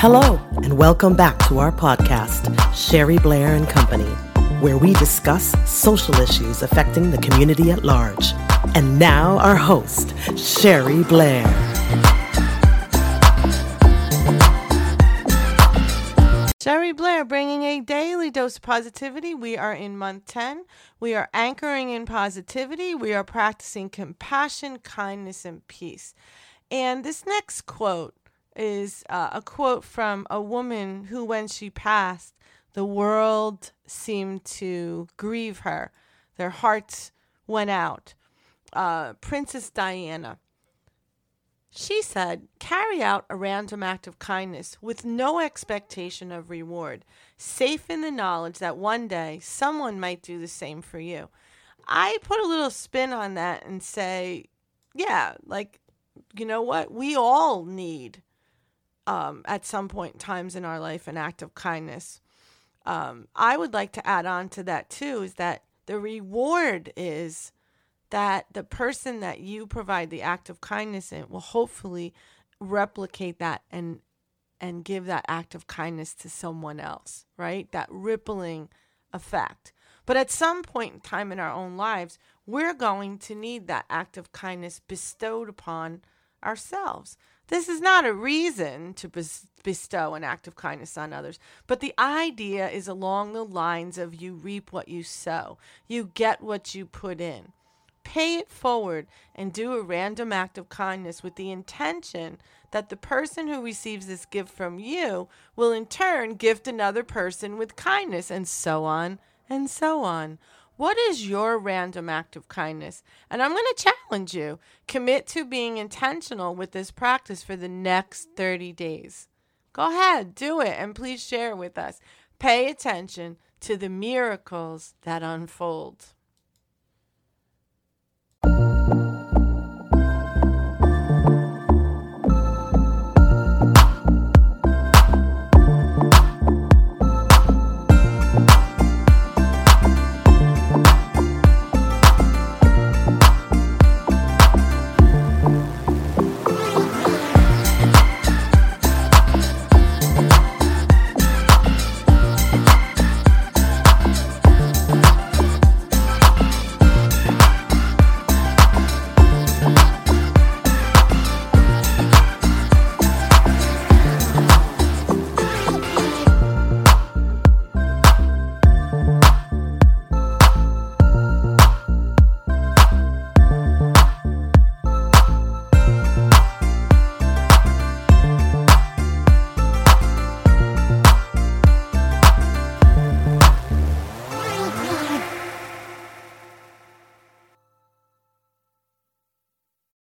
Hello, and welcome back to our podcast, Sherry Blair and Company, where we discuss social issues affecting the community at large. And now, our host, Sherry Blair. Sherry Blair bringing a daily dose of positivity. We are in month 10. We are anchoring in positivity. We are practicing compassion, kindness, and peace. And this next quote is uh, a quote from a woman who, when she passed, the world seemed to grieve her. Their hearts went out. Uh, Princess Diana. She said, carry out a random act of kindness with no expectation of reward, safe in the knowledge that one day someone might do the same for you. I put a little spin on that and say, yeah, like, you know what? We all need, um, at some point in times in our life, an act of kindness. Um, I would like to add on to that too is that the reward is that the person that you provide the act of kindness in will hopefully replicate that and and give that act of kindness to someone else, right? That rippling effect. But at some point in time in our own lives, we're going to need that act of kindness bestowed upon ourselves. This is not a reason to bestow an act of kindness on others, but the idea is along the lines of you reap what you sow, you get what you put in pay it forward and do a random act of kindness with the intention that the person who receives this gift from you will in turn gift another person with kindness and so on and so on. What is your random act of kindness? And I'm going to challenge you. Commit to being intentional with this practice for the next 30 days. Go ahead, do it, and please share with us. Pay attention to the miracles that unfold.